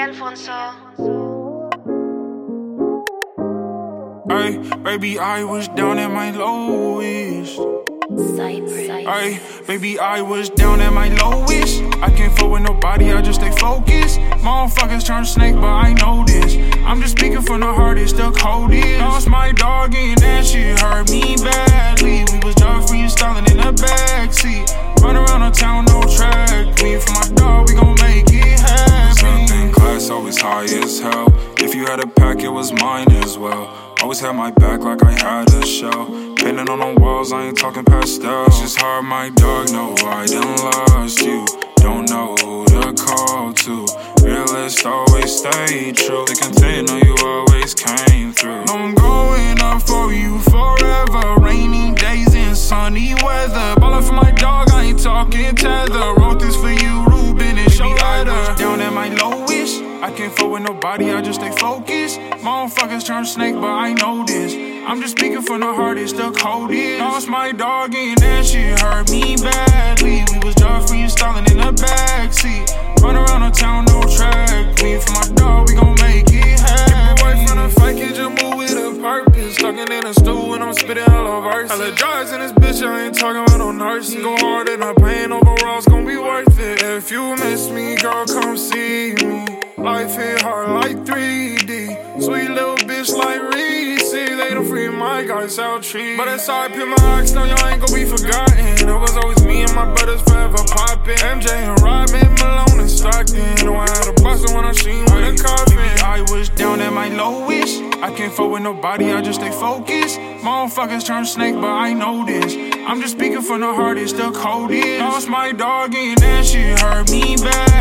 Alfonso. Ay, baby, I was down at my lowest. Ay, baby, I was down at my lowest. I can't fuck with nobody, I just stay focused. Motherfuckers turn snake, but I know this. I'm just speaking from the heart, it's the coldest. Lost my dog and that shit hurt me badly. We was just Had a pack, it was mine as well. Always had my back like I had a show. Painting on the walls, I ain't talking pastels. Just hard, my dog, no, I done lost you. Don't know who to call to. Realist always stay true. They can tell know you always came through. I'm growing up for you forever. Rainy days and sunny weather. Ballin' for my dog, I ain't talking tether. I can't fuck with nobody, I just stay focused. Motherfuckers turn snake, but I know this. I'm just speaking from the heart, it's the coldest. Lost my dog and that shit hurt me badly. We was just freestyling in the backseat. Run around the town, no track. Me for my dog, we gon' make it happen. Away from the fight, can just move with a purpose. Talking in a stool when I'm spitting hello verses. Hella drugs in this bitch, I ain't talking about no nursing. Go hard and I'm paying overall, it's gon' be worth it. If you miss me, girl, come see me. Life hit hard like 3D. Sweet little bitch like Reese. They don't free my guys out tree. But it's hard, put my ox, no, y'all ain't gon' be forgotten. It was always me and my brothers forever poppin'. MJ and Robin, Malone and Stockton. Know I had a bustin' when I seen with a coffin. I was down at my lowest. I can't fuck with nobody, I just stay focused. Motherfuckers turn snake, but I know this. I'm just speaking from the it's the coldest. Lost my dog and that shit hurt me badly.